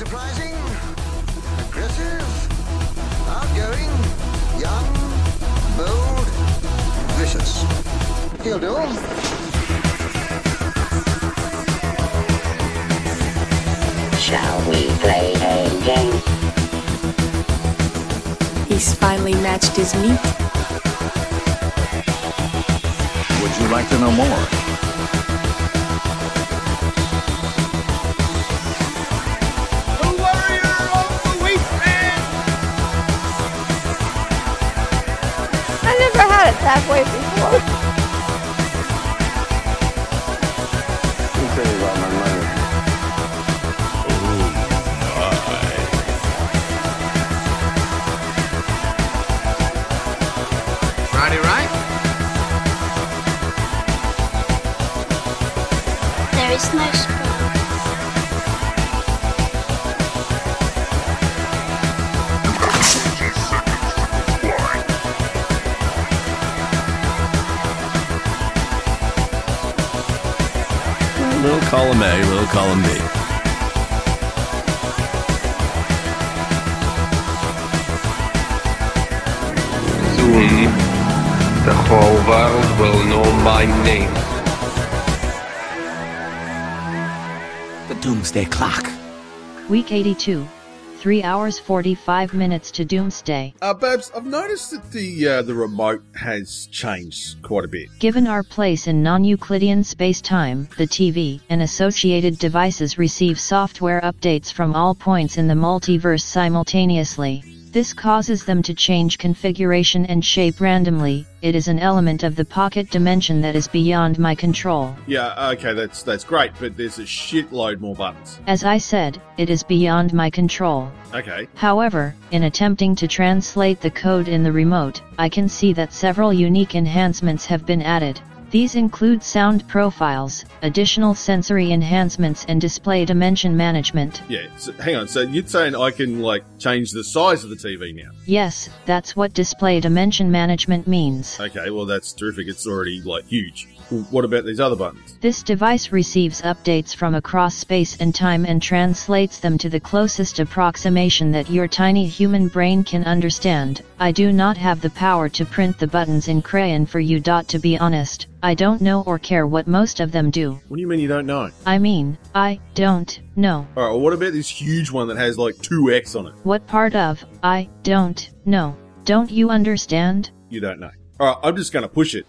Enterprising, aggressive, outgoing, young, bold, vicious. He'll do. Shall we play a game? He's finally matched his meat. Would you like to know more? Never had way before. Column A, little column B. Soon, the whole world will know my name. The Doomsday Clock. Week 82. 3 hours 45 minutes to Doomsday. Uh, Babs, I've noticed that the uh, the remote has changed quite a bit. Given our place in non-Euclidean space-time, the TV and associated devices receive software updates from all points in the multiverse simultaneously. This causes them to change configuration and shape randomly. It is an element of the pocket dimension that is beyond my control. Yeah, okay, that's that's great, but there's a shitload more buttons. As I said, it is beyond my control. Okay. However, in attempting to translate the code in the remote, I can see that several unique enhancements have been added. These include sound profiles, additional sensory enhancements and display dimension management. Yeah, so, hang on. So you're saying I can like change the size of the TV now? Yes, that's what display dimension management means. Okay, well that's terrific. It's already like huge. What about these other buttons? This device receives updates from across space and time and translates them to the closest approximation that your tiny human brain can understand. I do not have the power to print the buttons in crayon for you. To be honest, I don't know or care what most of them do. What do you mean you don't know? I mean, I don't know. All right. Well, what about this huge one that has like two X on it? What part of I don't know? Don't you understand? You don't know. All right. I'm just to push it.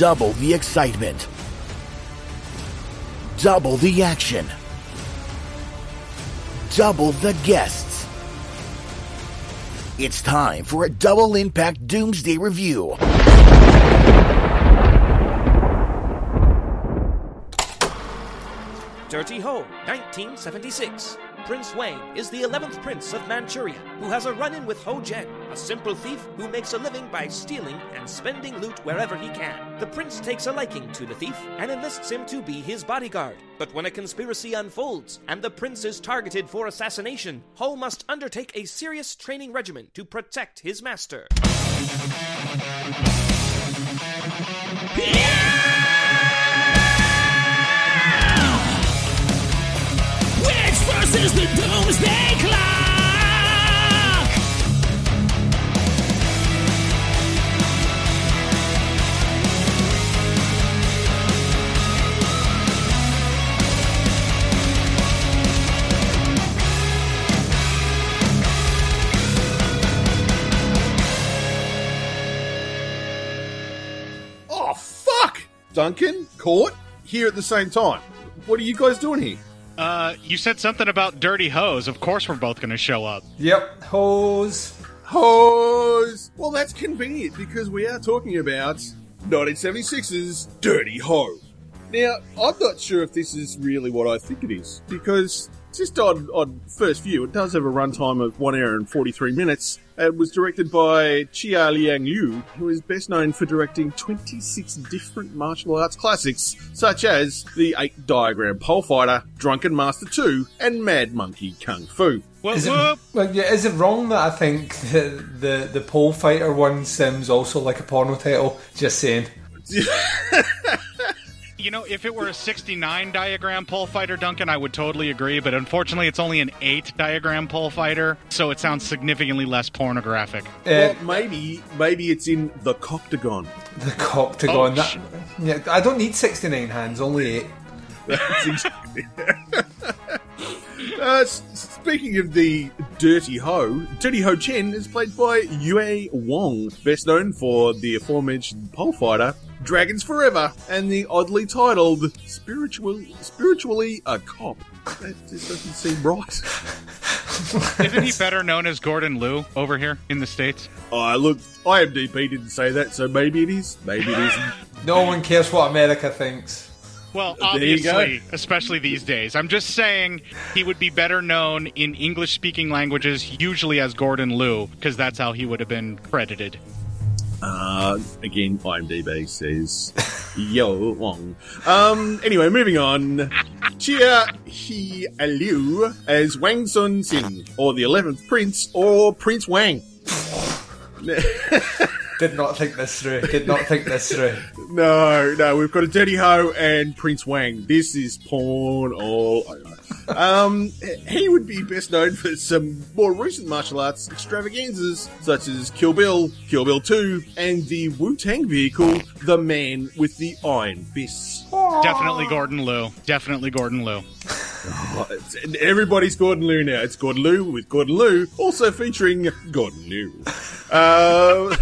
Double the excitement. Double the action. Double the guests. It's time for a double impact doomsday review. Dirty Ho, 1976. Prince Wang is the 11th prince of Manchuria, who has a run in with Ho Jen, a simple thief who makes a living by stealing and spending loot wherever he can. The prince takes a liking to the thief and enlists him to be his bodyguard. But when a conspiracy unfolds and the prince is targeted for assassination, Ho must undertake a serious training regimen to protect his master. Which the Doomsday Clock? Oh fuck! Duncan, Court, here at the same time. What are you guys doing here? Uh, you said something about dirty hose. Of course, we're both going to show up. Yep, hose. Hose! Well, that's convenient because we are talking about 1976's Dirty Ho. Now, I'm not sure if this is really what I think it is because just on, on first view, it does have a runtime of 1 hour and 43 minutes. Uh, it was directed by Chia Liang Liu, who is best known for directing 26 different martial arts classics, such as The Eight Diagram Pole Fighter, Drunken Master 2, and Mad Monkey Kung Fu. Is it, well, yeah, is it wrong that I think the, the the pole fighter one seems also like a porno title? Just saying. You know, if it were a 69 diagram pole fighter, Duncan, I would totally agree. But unfortunately, it's only an 8 diagram pole fighter, so it sounds significantly less pornographic. well, maybe maybe it's in the coctagon. The coctagon. Oh, that, yeah, I don't need 69 hands, only 8. That's exactly. uh, speaking of the Dirty Ho, Dirty Ho Chen is played by Yue Wong, best known for the aforementioned pole fighter Dragons Forever and the oddly titled Spiritual, Spiritually a Cop. That just doesn't seem right. Isn't he better known as Gordon Liu over here in the States? Oh, look, IMDb didn't say that, so maybe it is, maybe it isn't. No one cares what America thinks. Well, There you go. obviously, especially these days. I'm just saying he would be better known in English speaking languages, usually as Gordon Liu, because that's how he would have been credited. Uh, again, IMDb says Yo Wong. Um, anyway, moving on. Chia Hui Liu as Wang Sun Sin, or the 11th Prince, or Prince Wang. Did not think this through. Did not think this through. No, no, we've got a Dirty Ho and Prince Wang. This is porn all over. Um, he would be best known for some more recent martial arts extravaganzas, such as Kill Bill, Kill Bill 2, and the Wu Tang vehicle, The Man with the Iron Fists. Definitely Gordon Liu. Definitely Gordon Liu. Oh, everybody's Gordon Liu now. It's Gordon Liu with Gordon Liu, also featuring Gordon Liu. Uh,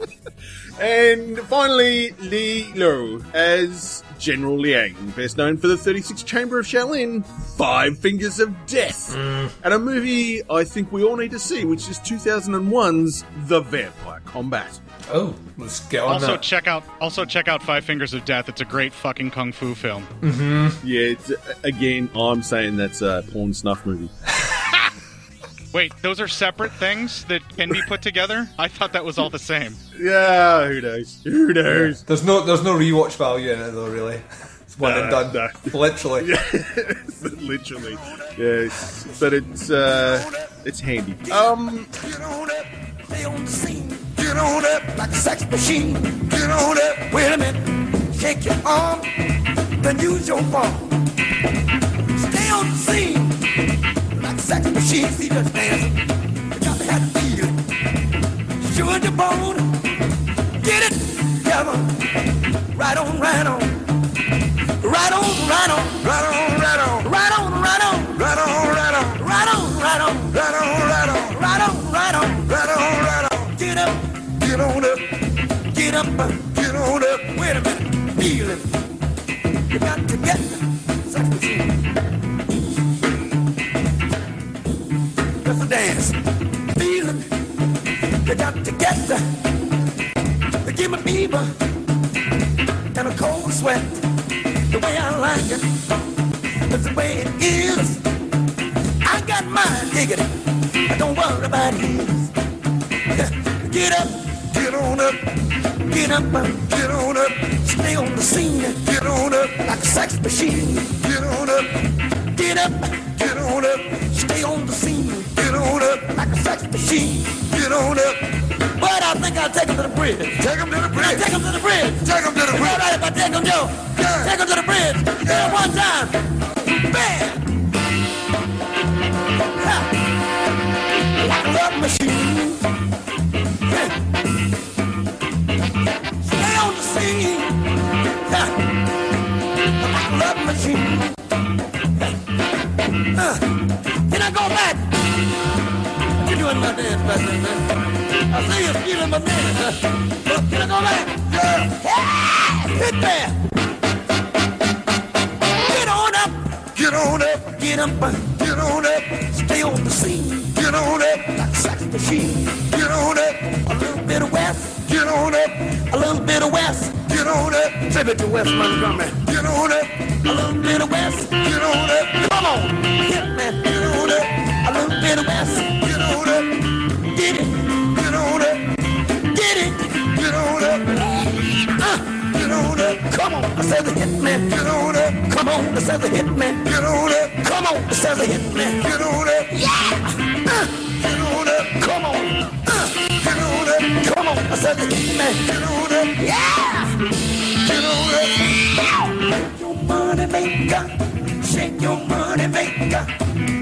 and finally, Li Lu as General Liang, best known for the 36th Chamber of Shaolin, Five Fingers of Death, and a movie I think we all need to see, which is 2001's The Vampire Combat. Oh, let's get on Also that. check out also check out Five Fingers of Death. It's a great fucking kung fu film. Mm-hmm. Yeah, it's, uh, again, I'm saying that's a porn snuff movie. Wait, those are separate things that can be put together? I thought that was all the same. Yeah, who knows? Who knows? There's no there's no rewatch value in it though, really. It's one and No, done. Literally. Literally, yes, but it's uh, it's handy. Um, Get on up, stay on the scene. Get on up like a sex machine. Get on up, wait a minute. Shake your arm, then use your palm. Stay on the scene like a sex machine. See just dancing. You got to have feeling. Sure the bone. Get it together. Right on, right on. Right on, right on, right on, right on, right on, right on, right on, right on, right on, right on, right on, right on, right on. Get up, get on up, get up, get on up. Wait a minute, feel it. You got to get sex machine. Dance, feel it. You got to get give me fever and a cold sweat the way I like it. That's the way it is. I got mine, diggity. I don't worry about his. Get up, get on up, get up, uh, get on up. Stay on the scene, get on up like a sex machine. Get on up, get up, get on up. Stay on the scene, get on up like a sex machine. Get on up. But I think I'll take him to the bridge. Take him to the bridge. Take him to the bridge. Take him to the bridge. All right, if I take him, Joe. Yeah. Take him to the bridge. Yeah. one time. Bam. Ha. Like a love machine. Yeah. Stay on the scene. Ha. Like a love machine. Uh. Can I go back? Doing my dance, man? I see you stealing my dance. Look, can I go back? Yeah. yeah. Hit there. Get on up. Get on up. Get up. uh, Get on up. Stay on the scene. Get on up. Like a sex machine. Get on up. A little bit of west. Get on up. A little bit of west. Get on up. Take it to West Montgomery. Get on up. A little bit of west. Get on up. Come on. Hit me. Get on up. Get on up. Get it. Get on up. Get it. Get on up. Uh, get on up. Come on. I said the hit man. Get on up. Come on. I said the hit man. Get on up. Come on. I said the hit man. Get on up. Yeah. Uh, get on up. Come on. Uh, get on up. Come on. I said the hit man. Get on up. Yeah. Get on up. maker. Sing your money maker. Sing your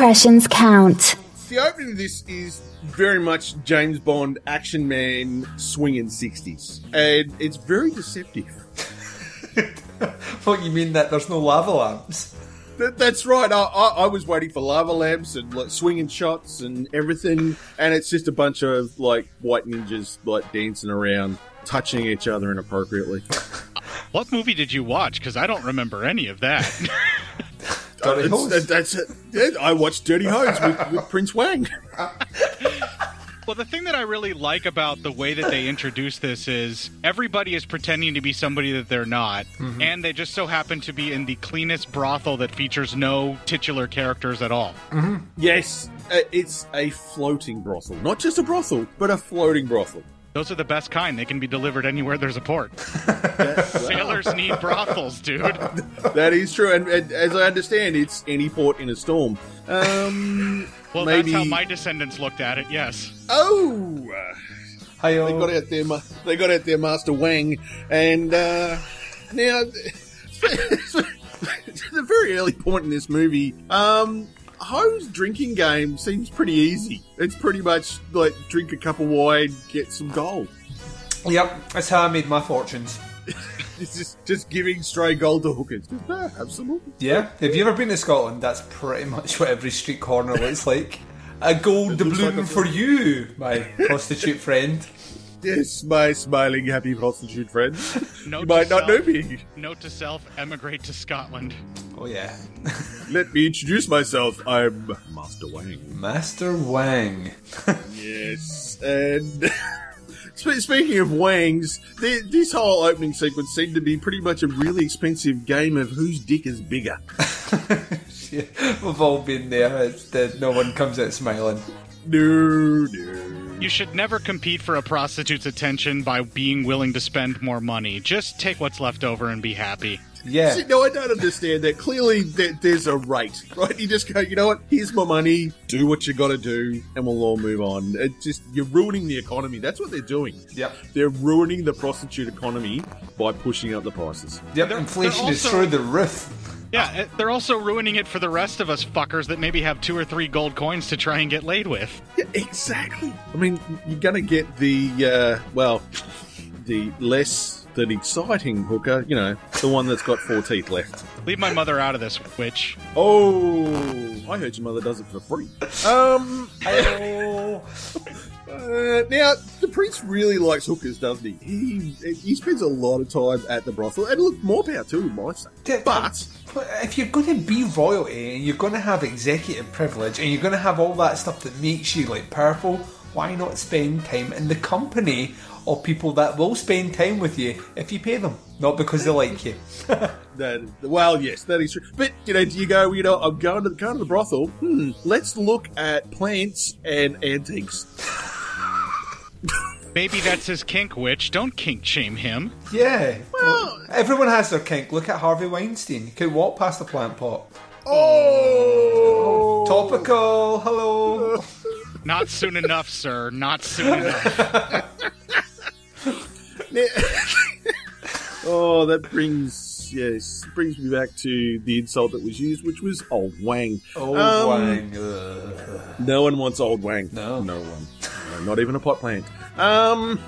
impressions count. The opening of this is very much James Bond action man swinging 60s. And it's very deceptive. what you mean that there's no lava lamps? That, that's right. I, I, I was waiting for lava lamps and like swinging shots and everything, and it's just a bunch of like white ninjas like dancing around, touching each other inappropriately. What movie did you watch? Because I don't remember any of that. Uh, it's- that- that's it. Yeah, I watched Dirty Hose with, with Prince Wang. Well, the thing that I really like about the way that they introduce this is everybody is pretending to be somebody that they're not, Mhm. and they just so happen to be in the cleanest brothel that features no titular characters at all. Yes, uh, it's a floating brothel, not just a brothel, but a floating brothel. Those are the best kind. They can be delivered anywhere there's a port. Sailors need brothels, dude. That is true, and, and as I understand, it's any port in a storm. Um, Well, maybe. that's how my descendants looked at it. Yes. Oh, they got out their they got out their Master Wang, and uh, now it's a very early point in this movie. Um, Ho's drinking game seems pretty easy. It's pretty much like drink a cup of wine, get some gold. Yep, that's how I made my fortunes. It's just just giving stray gold to hookers. Ah, absolutely. Yeah, have you ever been to Scotland? That's pretty much what every street corner looks like. A gold doubloon for you, my prostitute friend. Yes, my smiling, happy prostitute friend. Note you might to not know me. Note to self: emigrate to Scotland. Oh yeah. Let me introduce myself. I'm Master Wang. Master Wang. yes, and speaking of Wangs, th- this whole opening sequence seemed to be pretty much a really expensive game of whose dick is bigger. Yeah, We've all been there. It's that no one comes out smiling. No, no. You should never compete for a prostitute's attention by being willing to spend more money. Just take what's left over and be happy. Yeah. See, no, I don't understand that. Clearly, there, there's a rate, right? You just go, you know what? Here's my money. Do what you got to do, and we'll all move on. It just you're ruining the economy. That's what they're doing. Yep. They're ruining the prostitute economy by pushing up the prices. Yep, inflation they're is through the roof. Yeah, they're also ruining it for the rest of us fuckers that maybe have two or three gold coins to try and get laid with. Yeah, exactly. I mean, you're gonna get the uh, well, the less than exciting hooker. You know, the one that's got four teeth left. Leave my mother out of this, witch. Oh, I heard your mother does it for free. Um. Uh, now the prince really likes hookers, doesn't he? He he spends a lot of time at the brothel, and look, more power to him, I say. But But if you're going to be royalty and you're going to have executive privilege and you're going to have all that stuff that makes you like powerful, why not spend time in the company of people that will spend time with you if you pay them, not because they like you? that well, yes, that is true. But you know, do you go? You know, I'm going to the, going to the brothel. Hmm, let's look at plants and antiques. Maybe that's his kink, witch. Don't kink shame him. Yeah. Well, everyone has their kink. Look at Harvey Weinstein. He could walk past the plant pot. Oh, topical. Hello. Not soon enough, sir. Not soon enough. oh, that brings yes, brings me back to the insult that was used, which was old Wang. Old Um, Wang. ugh. No one wants old Wang. No, no one. No, not even a pot plant. Um.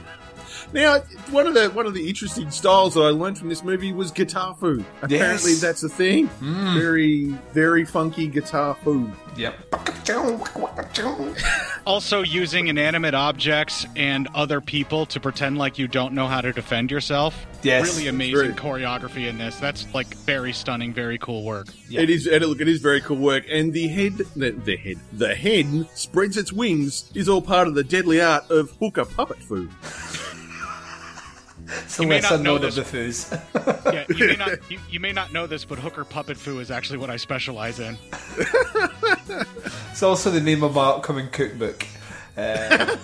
Now, one of the one of the interesting styles that I learned from this movie was guitar food. Apparently, Yes. that's a thing. Hmm. Very, very funky guitar food. Yep. also, using inanimate objects and other people to pretend like you don't know how to defend yourself. Yes. Really amazing Very- choreography in this. That's like very stunning, very cool work. It is, and look, it is very cool work. And the head, the, the head, the hen spreads its wings is all part of the deadly art of hooker puppet food. It's the You may less not know unknown of this. the foos. yeah, you may not you, you may not know this, but Hooker Puppet Foo is actually what I specialize in. It's also the name of my upcoming cookbook. Uh,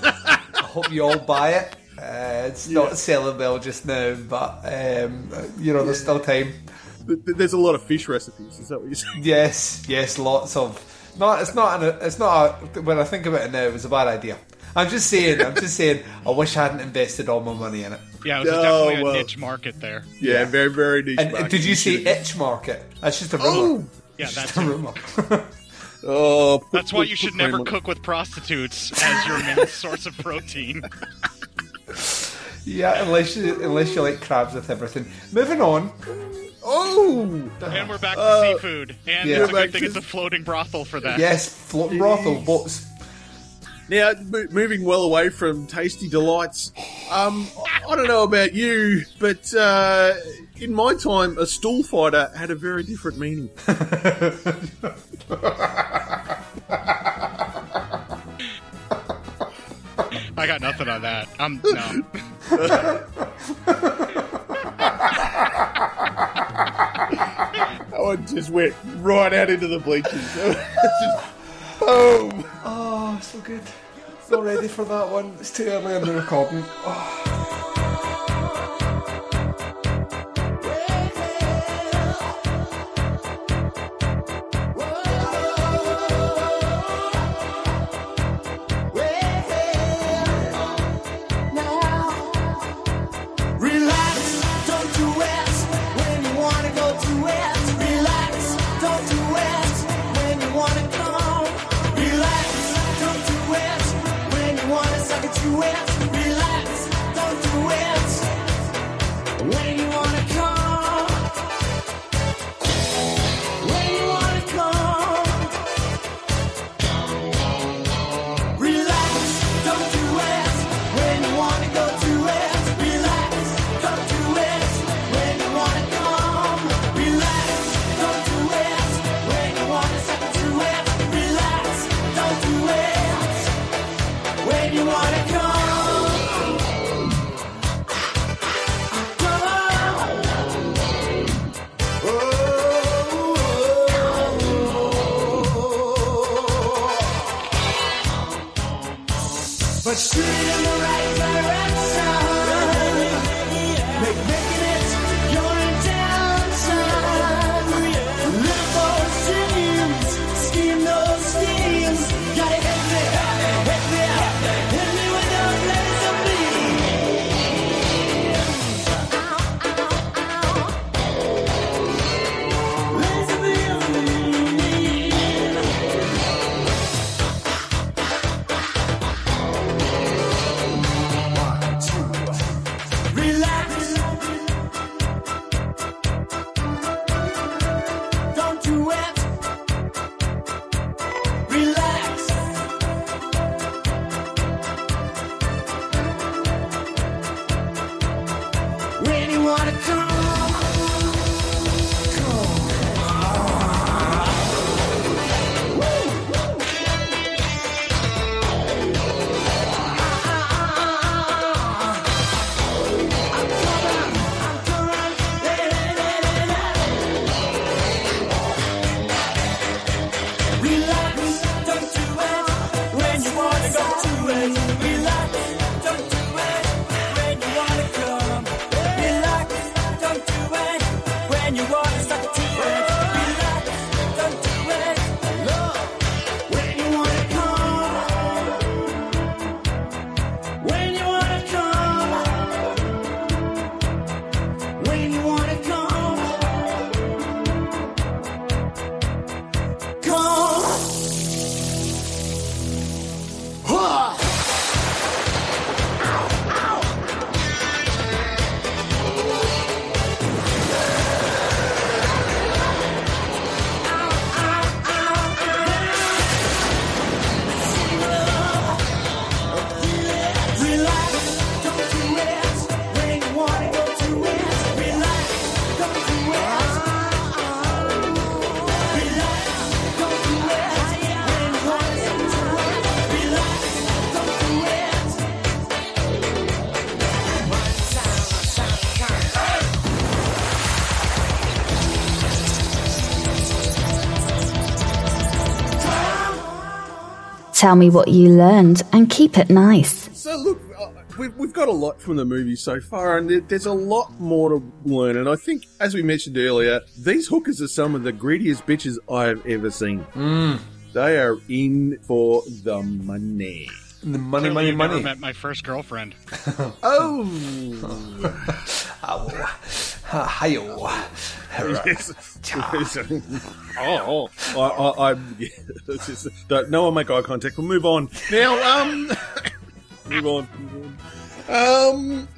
I hope you all buy it. Uh, it's not selling well just now, but um, you know there's still time. Th- th- There's a lot of fish recipes. Is that what you're saying? Yes, yes, lots of. Not, it's not. An, it's not. A, when I think about it now, it was a bad idea. I'm just saying. I'm just saying. I wish I hadn't invested all my money in it. Yeah, it was Oh, definitely a well. niche market there. Yeah, very, very niche. And market. did you say should've- itch market? That's just a rumor. Oh! Yeah, It's that's a rumor. Oh, That's why you should never on cook with prostitutes as your main source of protein. yeah, unless you unless you like crabs with everything. Moving on. Oh, And we're back to Uh, seafood. And yeah. it's a good thing to- it's a floating brothel for that. Yes, floating brothel boats. Now, mo- moving well away from tasty delights, um, I don't know about you, but uh, in my time, a stool fighter had a very different meaning. I got nothing on that. I'm no. That one just went right out into the bleachers. just boom. Oh, so good. Not ready for that one. It's too early in the recording. Oh. You wanna suck Tell me what you learned and keep it nice. So look, uh, we've, we've got a lot from the movie so far, and there's a lot more to learn. And I think, as we mentioned earlier, these hookers are some of the greediest bitches I've ever seen. Mm. They are in for the money. The money, Clearly money, you've never met my first girlfriend. Oh, Hi-yo. yes. oh, I, I, I yeah, just, don't, no one make eye contact. We'll move on now. Um, move on. Move on. Um,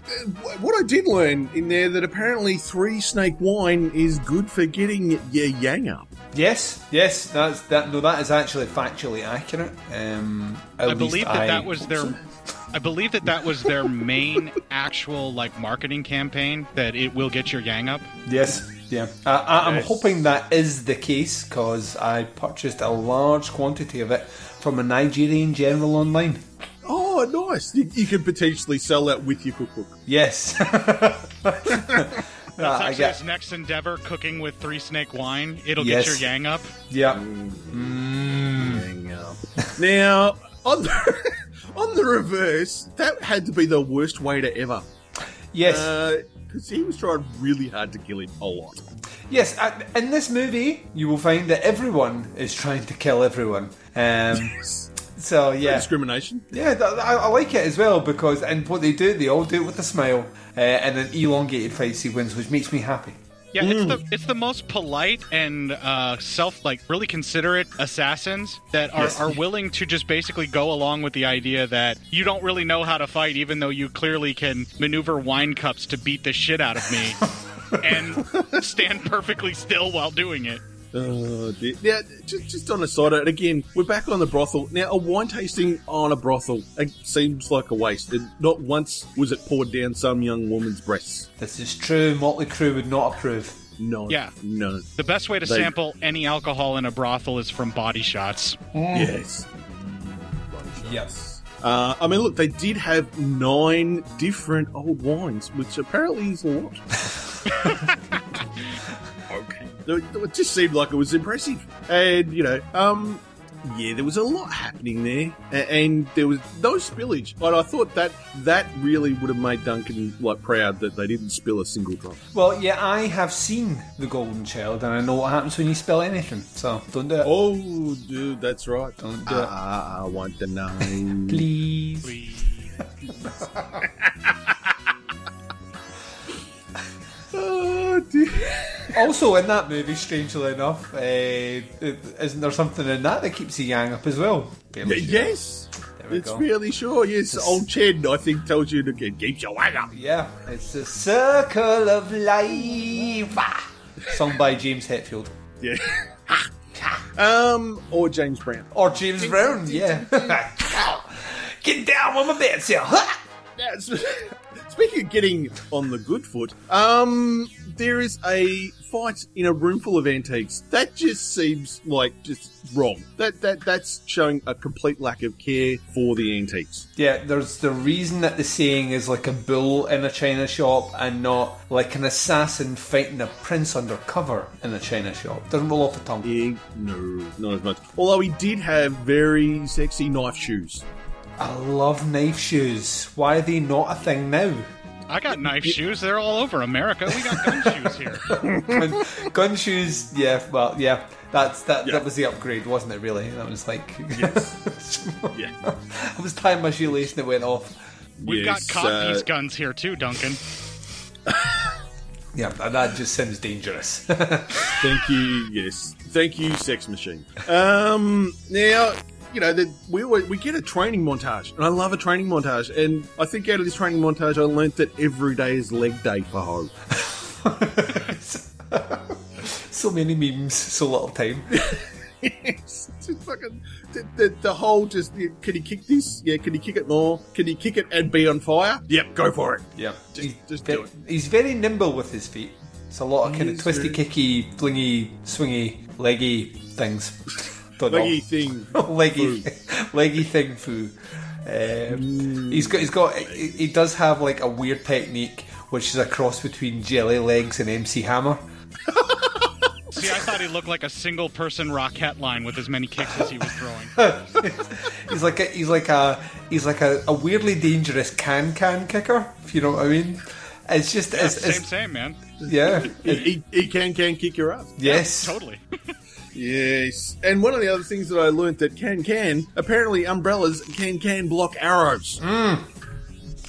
what I did learn in there that apparently three snake wine is good for getting your yang up. Yes, yes, that's that. No, that is actually factually accurate. Um, at I least believe that I that was their. I believe that that was their main actual like marketing campaign. That it will get your yang up. Yes, yeah. I, I, I'm Yes. hoping that is the case because I purchased a large quantity of it from a Nigerian general online. Oh, nice! You, you could potentially sell that with your cookbook. Yes. That's ah, I actually his next endeavor: cooking with three snake wine. It'll Yes. get your yang up. yeah. Yang up. Now, on the, on the reverse, that had to be the worst way to ever. Yes. Uh, Because he was trying really hard to kill him a lot. Yes, in this movie, you will find that everyone is trying to kill everyone. Um, so yeah, discrimination. Yeah, I, I like it as well because, and what they do, they all do it with a smile uh, and an elongated fight sequence, which makes me happy. Yeah, it's the it's the most polite and uh, self like really considerate assassins that are, Yes. are willing to just basically go along with the idea that you don't really know how to fight, even though you clearly can maneuver wine cups to beat the shit out of me, and stand perfectly still while doing it. Oh, dear. Now, just, just on a side note, again, we're back on the brothel. Now, a wine tasting on a brothel it seems like a waste. And not once was it poured down some young woman's breasts. This is true. Motley Crue would not approve. No. Yeah. No. The best way to They- sample any alcohol in a brothel is from body shots. Yes. Yes. Uh, I mean, look, they did have nine different old wines, which apparently is a lot. It just seemed like it was impressive. And, you know, um, yeah, there was a lot happening there. And there was no spillage. But I thought that that really would have made Duncan, like, proud that they didn't spill a single drop. Well, yeah, I have seen The Golden Child, and I know what happens when you spill anything. So don't do it. Oh, dude, that's right. Don't do it. Ah, I want to know. Please. oh, dear. Also, in that movie, strangely enough, uh, isn't there something in that that keeps the yang up as well? Fairly Y- sure. Yes. There we It's go. fairly sure, yes. Old Ched, I think, tells you to get, keep your wang up. Yeah, it's the circle of life. Ah. Sung by James Hetfield. Yeah. um, or James Brown. Or James Brown, yeah. Get down on my bed, sir. Ha! Speaking of getting on the good foot, um, there is a fight in a room full of antiques. That just seems like just wrong. That that that's showing a complete lack of care for the antiques. Yeah, there's the reason that the saying is like a bull in a china shop and not like an assassin fighting a prince undercover in a china shop. Doesn't roll off the tongue. Yeah, no, not as much. Although he did have very sexy knife shoes. I love knife shoes. Why are they not a thing now? I got knife shoes. They're all over America. We got gun shoes here. gun, gun shoes, yeah, well, yeah. That's that. That was the upgrade, wasn't it? Really, that was like, Yes. yeah. I was tying my shoelace and it went off. We've Yes, got codpiece uh, guns here too, Duncan. Yeah, that- that just sounds dangerous. Thank you. Yes, thank you, sex machine. Um, now you know that we always, we get a training montage, and I love a training montage. And I think out of this training montage, I learnt that every day is leg day for Ho. so many memes, so little time. It's just fucking the, the, the whole just yeah, can he kick this? Yeah, can he kick it more? Can he kick it and be on fire? Yep, go for it. Yeah, Just, just Ve- do it. He's very nimble with his feet. It's a lot of He kind of twisty, very- kicky, flingy, swingy, leggy things. Don't know. Leggy thing. leggy, leggy thing foo. Um, he's got, he's got, he, he does have like a weird technique, which is a cross between Jelly Legs and MC Hammer. See, I thought he looked like a single person Rockette line with as many kicks as he was throwing. he's like a he's like a he's like a, a weirdly dangerous can can kicker. If you know what I mean. It's just Yeah, it's, same, it's same, man. yeah. He, he, he can can kick your ass. Yes. Totally. Yes. And one of the other things that I learnt that can can apparently umbrellas can can block arrows.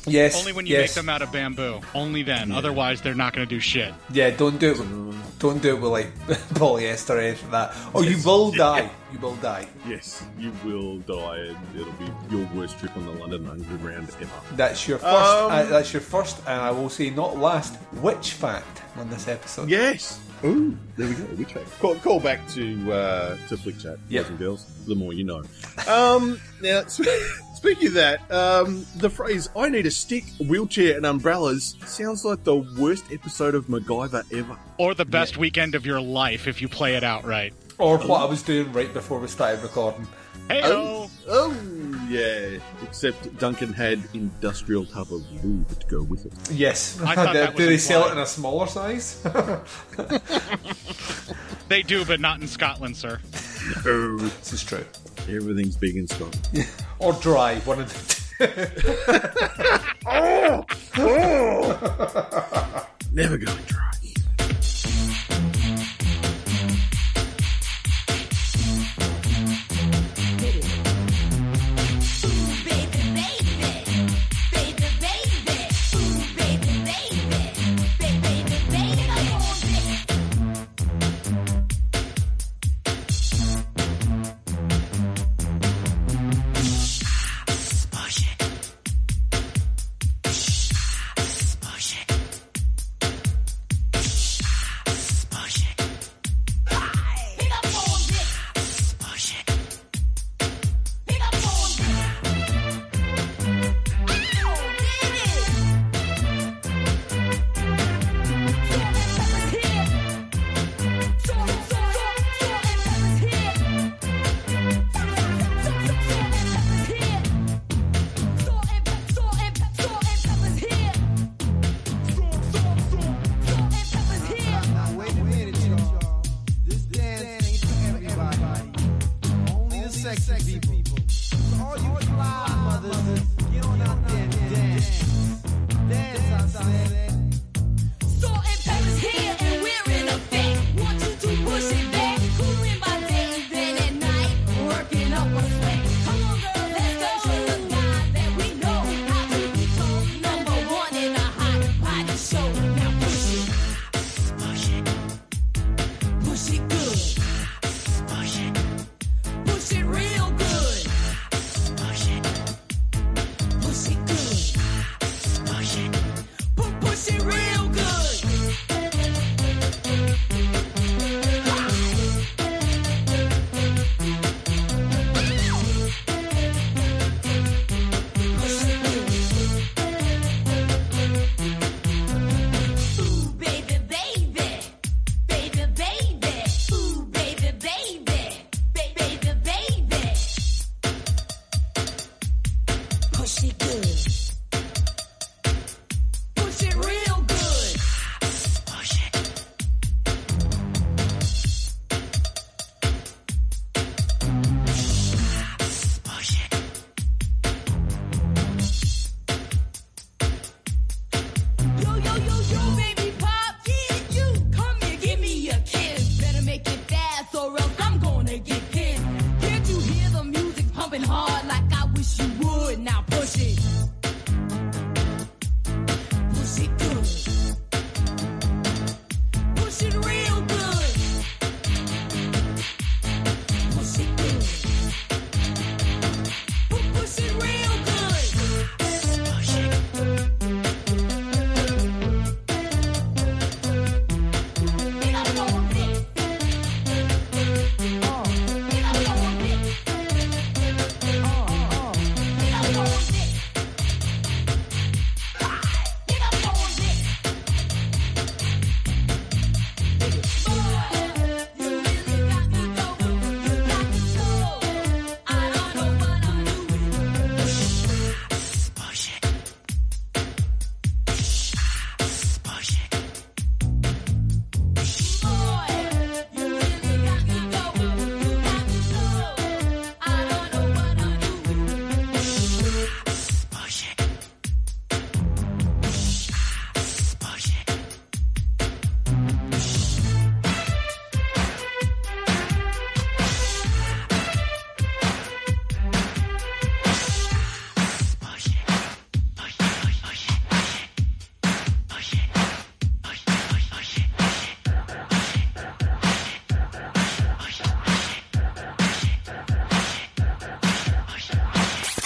Yes. Only when you yes. make them out of bamboo. Only then. Otherwise, they're not going to do shit. Yeah, don't do it. With, don't do it with like polyester or anything like that, or you Yes. will Yeah. die. You will die. Yes, you will die, and it'll be your worst trip on the London Underground ever. That's your first. Um, uh, that's your first, and I will say not last. Witch fact on this episode. Yes. Ooh, there we go. Which way? Call, call back to uh, to Flick Chat, Yep. boys and girls. The more you know. Um, now, speaking of that, um, the phrase "I need a stick, wheelchair, and umbrellas" sounds like the worst episode of MacGyver ever. Or the best weekend of your life if you play it out right. Or what I was doing right before we started recording. Hey, Oh, oh, yeah. Except Duncan had industrial tub of lube to go with it. Yes. I thought do that do was they sell it in a smaller size? They do, but not in Scotland, sir. No, this is true. everything's big in Scotland. Or dry. One of the. oh, oh. Never going dry.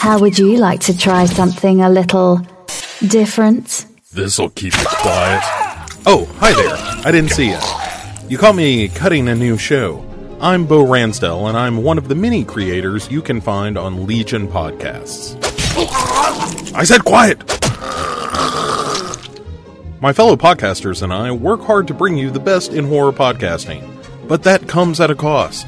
How would you like to try something a little different? This'll keep it quiet. Oh, hi there. I didn't see you. You caught me cutting a new show. I'm Bo Ransdell, and I'm one of the many creators you can find on Legion Podcasts. I said quiet! My fellow podcasters and I work hard to bring you the best in horror podcasting, but that comes at a cost.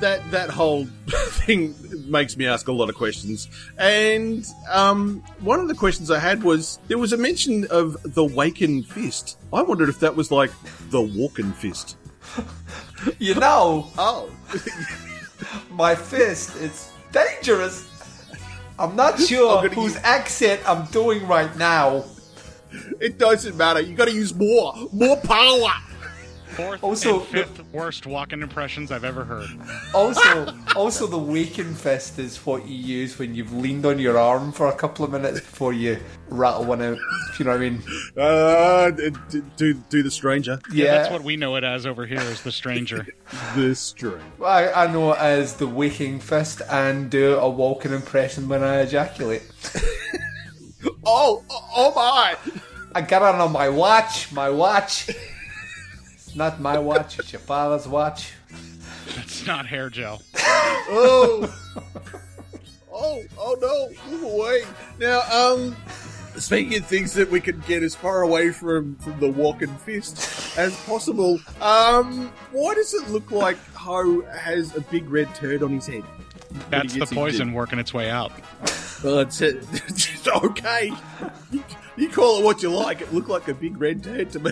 That that whole thing makes me ask a lot of questions. And um, one of the questions I had was there was a mention of the Waken Fist. I wondered if that was like the Walken Fist. You know, Oh, my fist is dangerous. I'm not sure I'm whose use- accent I'm doing right now. it doesn't matter. You got to use more, more power. Fourth Also, and fifth worst Walken impressions I've ever heard. Also, also the waking fist is what you use when you've leaned on your arm for a couple of minutes before you rattle one out. If you know what I mean? Uh, do do the stranger. Yeah, that's what we know it as over here is the stranger. The stranger. I, I know it as the waking fist and do a Walken impression when I ejaculate. Oh, oh, oh my! I got it on my watch. My watch. It's not my watch. It's your father's watch. It's not hair gel. Oh, oh, oh no! Move away now. Um, speaking of things that we can get as far away from from the walking fist as possible. Um, why does it look like Ho has a big red turd on his head? when he That's the poison injured? working its way out. Well, it's, it's okay. You, you call it what you like. It looked like a big red turd to me.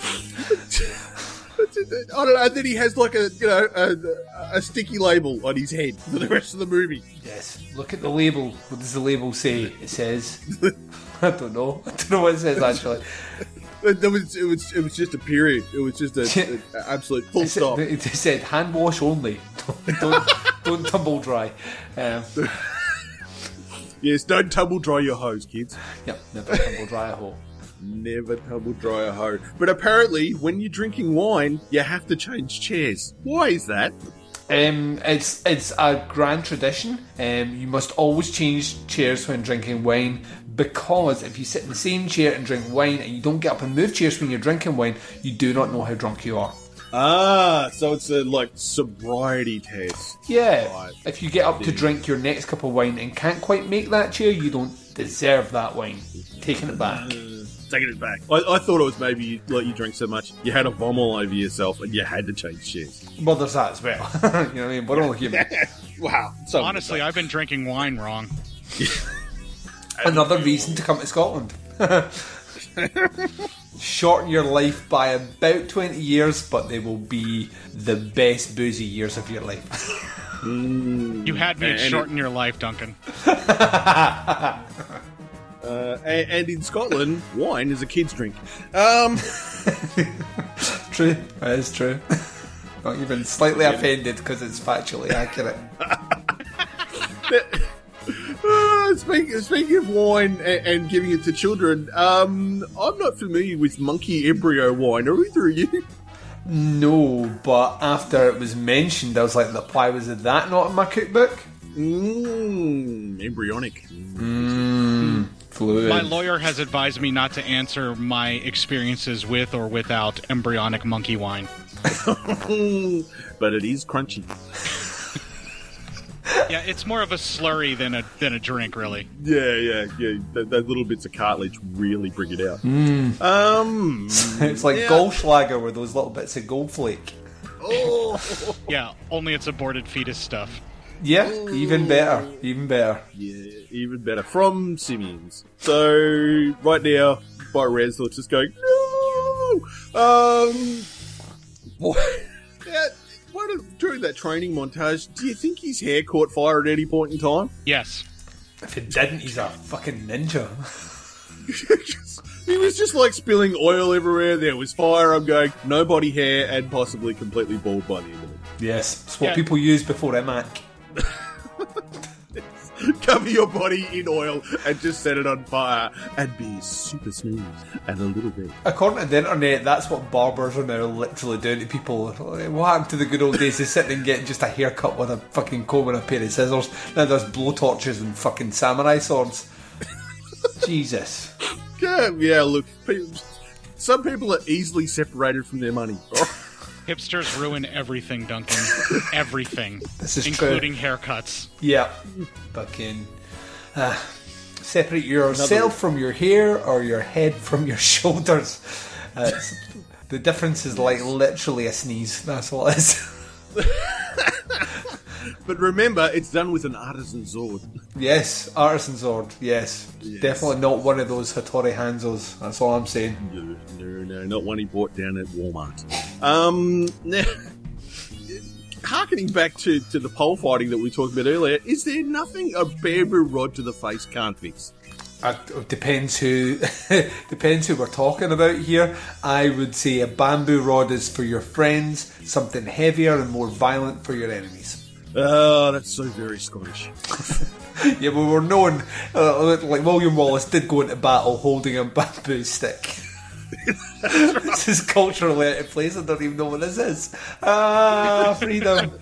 I don't know. And then he has like a you know a, a sticky label on his head for the rest of the movie. Yes. Look at the label. What does the label say? It says. I don't know. I don't know what it says actually. It, was it was it was just a period. It was just a, an absolute full It stop. said, it said hand wash only. Don't don't, don't tumble dry. Um, Yes, don't tumble dry your hose, kids. yep. Never tumble dry a hole. Never tumble dry a hose. But apparently, when you're drinking wine, you have to change chairs. Why is that? Um, it's it's a grand tradition. Um, you must always change chairs when drinking wine because if you sit in the same chair and drink wine and you don't get up and move chairs when you're drinking wine, you do not know how drunk you are. Ah, so it's a like sobriety test. Yeah. Right. If you get up to drink your next cup of wine and can't quite make that chair, you don't deserve that wine. Taking it back. Taking it back. I, I thought it was maybe you, like you drank so much you had a vom all over yourself and you had to change chairs. Well, there's that as well. you know what I mean? We're all human. wow. So Honestly, I've been drinking wine wrong. Another reason to come to Scotland. Shorten your life by about 20 years, but they will be the best boozy years of your life. Hmm. You had me at And- shorten your life, Duncan. Uh, and, and in Scotland, wine is a kid's drink. Um, true. That is true. Not even slightly offended because it's factually accurate. uh, speaking, speaking of wine and, and giving it to children, um, I'm not familiar with monkey embryo wine. Are either of you? No, but after it was mentioned, I was like, why was that not in my cookbook? Mmm, embryonic. Mmm, fluid. My lawyer has advised me not to answer my experiences with or without embryonic monkey wine. but it is crunchy. Yeah, it's more of a slurry than a than a drink, really. Yeah, yeah, yeah. Th- those little bits of cartilage really bring it out. Mm. Um, it's like yeah. Goldschlager with those little bits of gold flake. Oh, Yeah, only it's aborted fetus stuff. Yeah, even better. Even better. yeah, even better from Simeons. So right now, by Res, let's just going. No, um, what? Yeah, what during that training montage, do you think his hair caught fire at any point in time? Yes. If it didn't, he's a fucking ninja. He was just like spilling oil everywhere. There was fire. I'm going, no body hair, and possibly completely bald by the end of it. Yes, it's what Yeah. people use before iMac. Cover your body in oil and just set it on fire and be super smooth and a little bit. According to the internet, that's what barbers are now literally doing to people. What happened to the good old days of sitting and getting just a haircut with a fucking comb and a pair of scissors? Now there's blow torches and fucking samurai swords. Jesus. Yeah, yeah. Look, some people are easily separated from their money. Hipsters ruin everything, Duncan. everything. This is true. including haircuts. Yeah. Fucking. Uh, separate yourself from your hair or your head from your shoulders. Uh, the difference is like literally a sneeze. That's all it is. But remember, it's done with an artisan sword. yes, artisan sword. Yes. Yes. Definitely not one of those Hattori Hanzos. That's all I'm saying. No, no, no, not one he bought down at Walmart. Um, now, harkening back to, to the pole fighting that we talked about earlier, is there nothing a bamboo rod to the face can't fix? Uh, it depends who depends who we're talking about here. I would say a bamboo rod is for your friends, something heavier and more violent for your enemies. Oh, that's so very Scottish. Yeah, we were known uh, like William Wallace did go into battle holding a bamboo stick. this is culturally out of place. I don't even know what this is. Ah, freedom.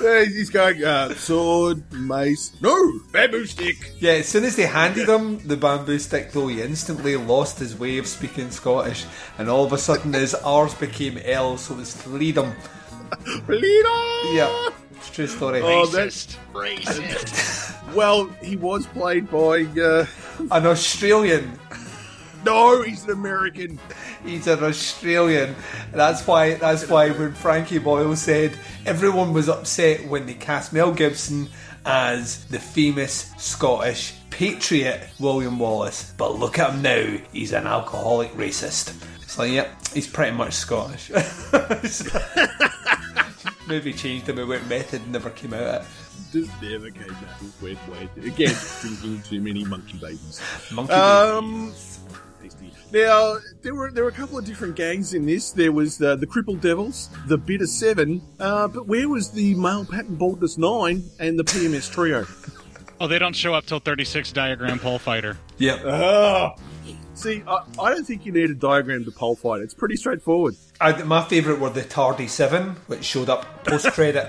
Hey, He's going, uh, sword, mace, no, bamboo stick. Yeah, as soon as they handed him the bamboo stick, though, he instantly lost his way of speaking Scottish, and all of a sudden his R's became L's, so it's was freedom. Freedom! Yeah, it's a true story. Oh, that's racist. Well, he was played by, uh, An Australian. No, he's an American. He's an Australian. That's why. That's why when Frankie Boyle said everyone was upset when they cast Mel Gibson as the famous Scottish patriot William Wallace, but look at him now. He's an alcoholic racist. It's like, yep, he's pretty much Scottish. Movie changed him. It went method, and never came out. It. Just never came out. wet wet. Again, drinking too many monkey babies. Monkey Um, tasty. Now there were there were a couple of different gangs in this. There was the the Crippled Devils, the Bitter Seven, uh, but where was the Male Pattern Baldness Nine and the PMS Trio? Oh, they don't show up till 36 diagram pole fighter. Yep. Oh, see, I, I don't think you need a diagram to pole fight. It's pretty straightforward. I, my favourite were the Tardy Seven, which showed up post credit.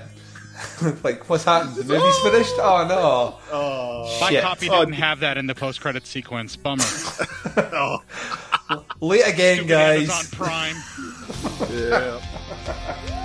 like, what's happened? The movie's finished? Oh no! Oh, My Shit. copy Oh, didn't have that in the post credit sequence. Bummer. oh, Late again, Stupid guys. Amazon Prime. yeah.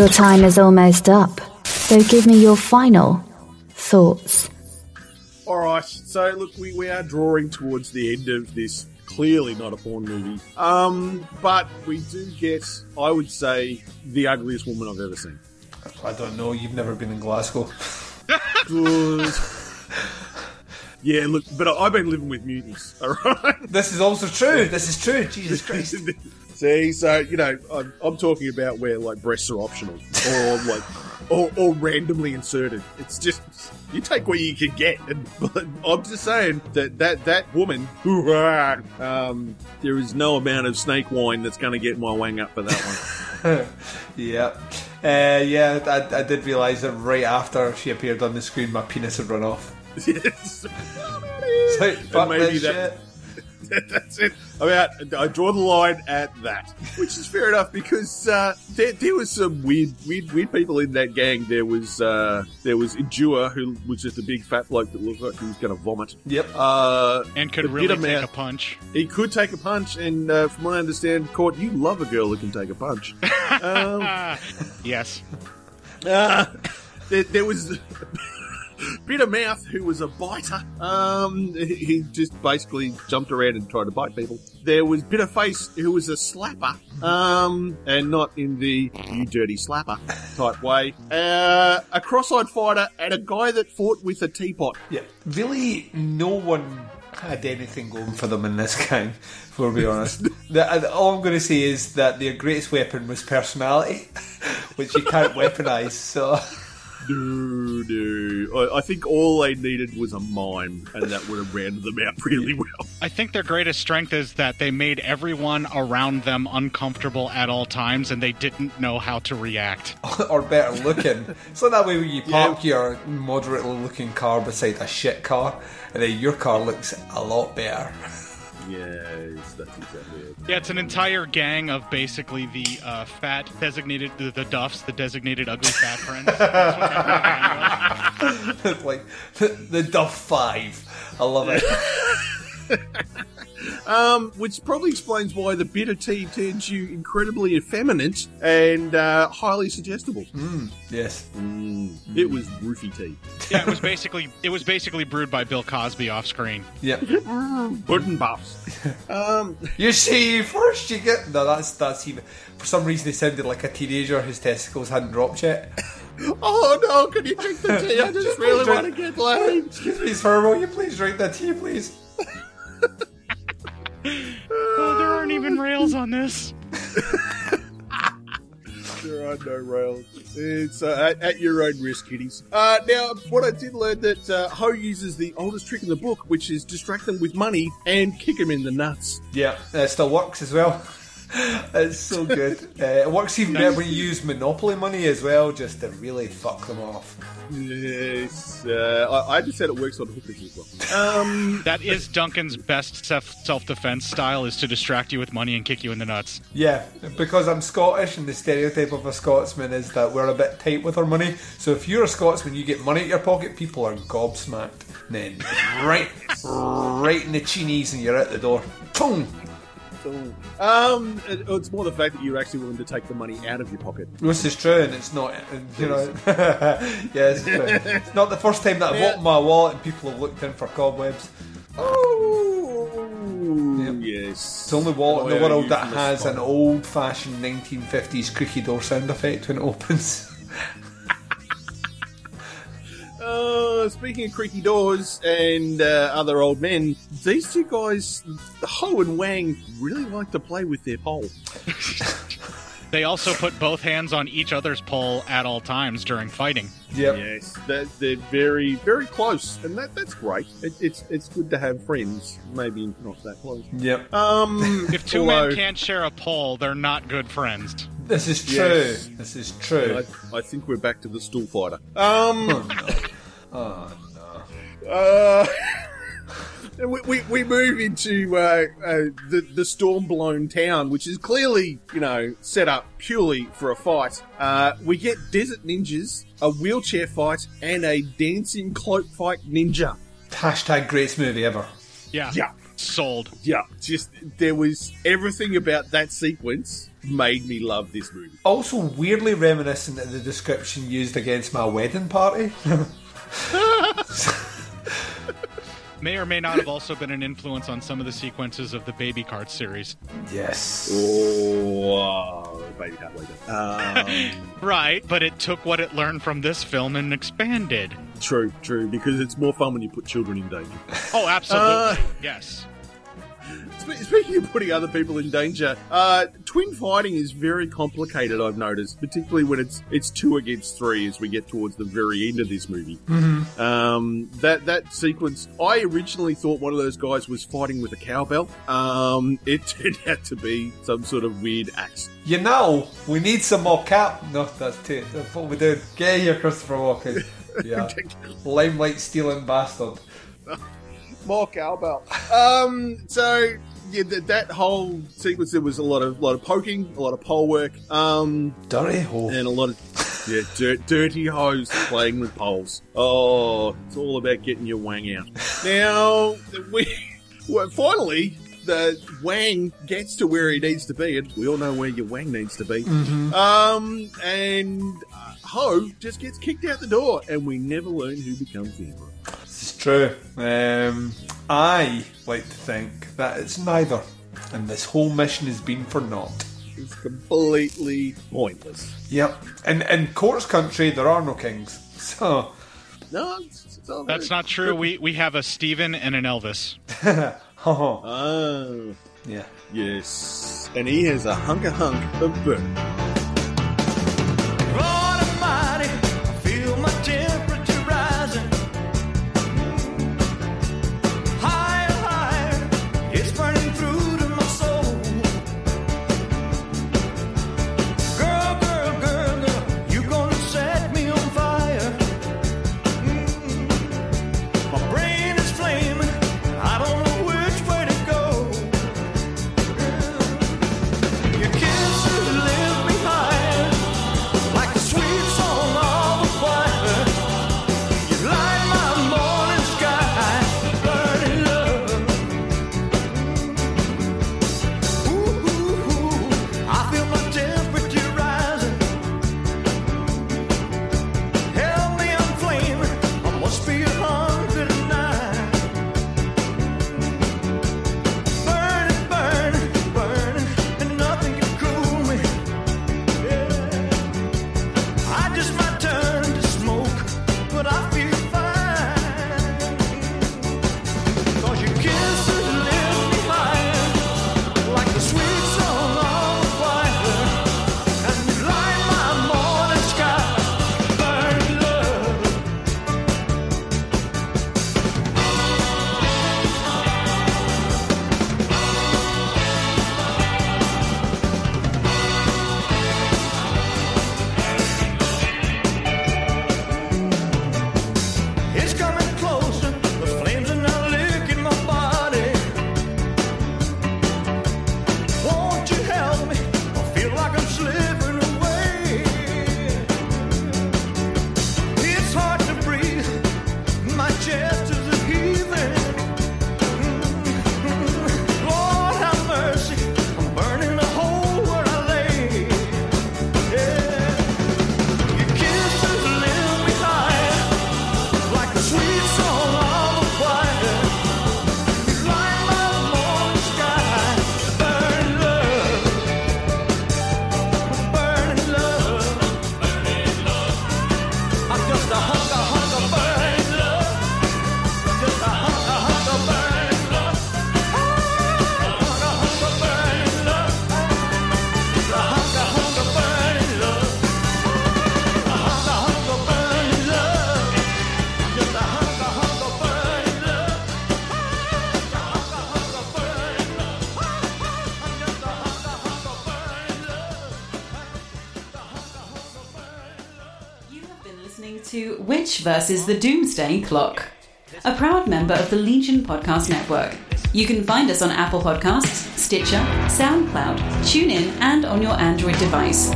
Your time is almost up, so give me your final thoughts. All right, so look, we, we are drawing towards the end of this. Clearly not a porn movie, um, but we do get, I would say, the ugliest woman I've ever seen. I don't know. You've never been in Glasgow. Good. Yeah, look, but I- I've been living with mutants. All right. This is also true. This is true. Jesus Christ. See, so you know, I'm, I'm talking about where like breasts are optional, or like, or, or randomly inserted. It's just you take what you can get. And but I'm just saying that that that woman, um, there is no amount of snake wine that's going to get my wang up for that one. yeah. Uh, yeah, I, I did realise that right after she appeared on the screen, my penis had run off. yes. Like, maybe that- shit. That's it. I mean, I, I draw the line at that, which is fair enough because uh, there, there was some weird, weird, weird people in that gang. There was uh, there was Endure, who was just a big fat bloke that looked like he was going to vomit. Yep. Uh, And could a really take mouth- a punch. He could take a punch, and uh, from what I understand, Court, you love a girl who can take a punch. um, yes. uh, there, there was Bitter Mouth, who was a biter. Um, he just basically jumped around and tried to bite people. There was Bitter Face, who was a slapper, um, and not in the you dirty slapper type way. Uh, a cross-eyed fighter and a guy that fought with a teapot. Yeah. Really, no one had anything going for them in this game, for be honest. the, uh, all I'm going to say is that their greatest weapon was personality, which you can't weaponize, so. No, no. I, I think all they needed was a mime, and that would have rounded them out really well. I think their greatest strength is that they made everyone around them uncomfortable at all times and they didn't know how to react. or better looking. So that way, when you park your moderately looking car beside a shit car, and then your car looks a lot better. Yes, that's exactly it. Yeah, it's an entire gang of basically the uh, fat designated, the, the Duffs, the designated ugly fat friends. like the, the Duff Five. I love it. Um, which probably explains why the bitter tea turns you incredibly effeminate and uh, highly suggestible. Mm, yes. It was roofie tea. yeah, it was basically it was basically brewed by Bill Cosby off screen. Yep. Button buffs. Um, You see, first you get no. That's that's even. For some reason, they sounded like a teenager whose testicles hadn't dropped yet. oh no, can you drink the tea? I just really Drink- want to get laid. Excuse me, sir. Will you please drink that tea, please? Oh, there aren't even rails on this. There are no rails. It's uh, at, at your own risk, kiddies. Uh, now, what I did learn that uh, Ho uses the oldest trick in the book, which is distract them with money and kick them in the nuts. Yeah, it still works as well. It's so good. uh, it works even better when you use Monopoly money as well, just to really fuck them off. Yes, uh, I, I just said it works on hookers as well. Um, That is Duncan's best self defense style is to distract you with money and kick you in the nuts. Yeah, because I'm Scottish, and the stereotype of a Scotsman is that we're a bit tight with our money. So if you're a Scotsman, you get money in your pocket, people are gobsmacked. Then right, right in the chinies, and you're out the door. Boom. Um, it- it's more the fact that you're actually willing to take the money out of your pocket. This is true, and it's not. You know, yeah, it's true. It's not the first time that I've opened my wallet and people have looked in for cobwebs. Oh, yes. It's the only wallet in the world that has an old-fashioned 1950s creaky door sound effect when it opens. Uh, speaking of creaky doors and uh, other old men, these two guys, Ho and Wang, really like to play with their pole. They also put both hands on each other's pole at all times during fighting. Yep. Yes, that, they're very, very close, and that, that's great. It, it's it's good to have friends, maybe not that close. Yep. Um, If two although- men can't share a pole, they're not good friends. This is true. Yes. This is true. I, I think we're back to the stool fighter. Um, Oh no. uh, we, we, we move into uh, uh, the the storm blown town, which is clearly you know set up purely for a fight. Uh, we get desert ninjas, a wheelchair fight, and a dancing cloak fight ninja. Hashtag greatest movie ever. Yeah. Yeah. Sold. Yeah, just there was everything about that sequence made me love this movie. Also, weirdly reminiscent of the description used against my wedding party. May or may not have also been an influence on some of the sequences of the Baby Cart series. yes. Oh, baby can't wait. Um, Right, but it took what it learned from this film and expanded. true, true, because it's more fun when you put children in danger. Oh, absolutely. Uh, yes. Spe- Speaking of putting other people in danger, uh, twin fighting is very complicated. I've noticed, particularly when it's it's two against three as we get towards the very end of this movie. Mhm. Um, that that sequence, I originally thought one of those guys was fighting with a cowbell. Um, it turned out to be some sort of weird axe. You know, we need some more cap. No, that's too. That's what we do. Get here, Christopher Walken. Yeah. Limelight stealing bastard. More cowbell. Um, so yeah, that, that whole sequence there was a lot of lot of poking, a lot of pole work, um, dirty hole, and a lot of yeah, dirt, dirty hose playing with poles. Oh, it's all about getting your wang out. Now we well, finally. The wang gets to where he needs to be, and we all know where your wang needs to be. Mhm. Um, and uh, Ho just gets kicked out the door, and we never learn who becomes the emperor. This is true. Um, I like to think that it's neither, and this whole mission has been for naught. It's completely pointless. Yep. And in Court's country, there are no kings. So. No, it's, it's all That's not true. We we have a Steven and an Elvis. Oh. Yeah. Yes. And he has a hunk of hunk of burn. Versus the Doomsday Clock, a proud member of the Legion Podcast Network. You can find us on Apple Podcasts, Stitcher, SoundCloud, TuneIn, and on your Android device.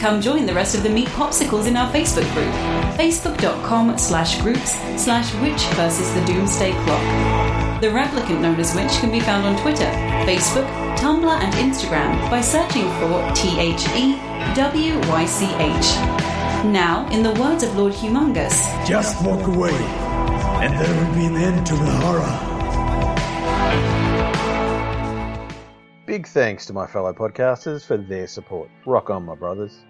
Come join the rest of the Meat Popsicles in our Facebook group, facebook.com slash groups slash Witch versus the Doomsday Clock. The replicant known as Witch can be found on Twitter, Facebook, Tumblr, and Instagram by searching for E THEWYCH. Now, in the words of Lord Humongous, Just walk away, and there will be an end to the horror. Big thanks to my fellow podcasters for their support. Rock on, my brothers.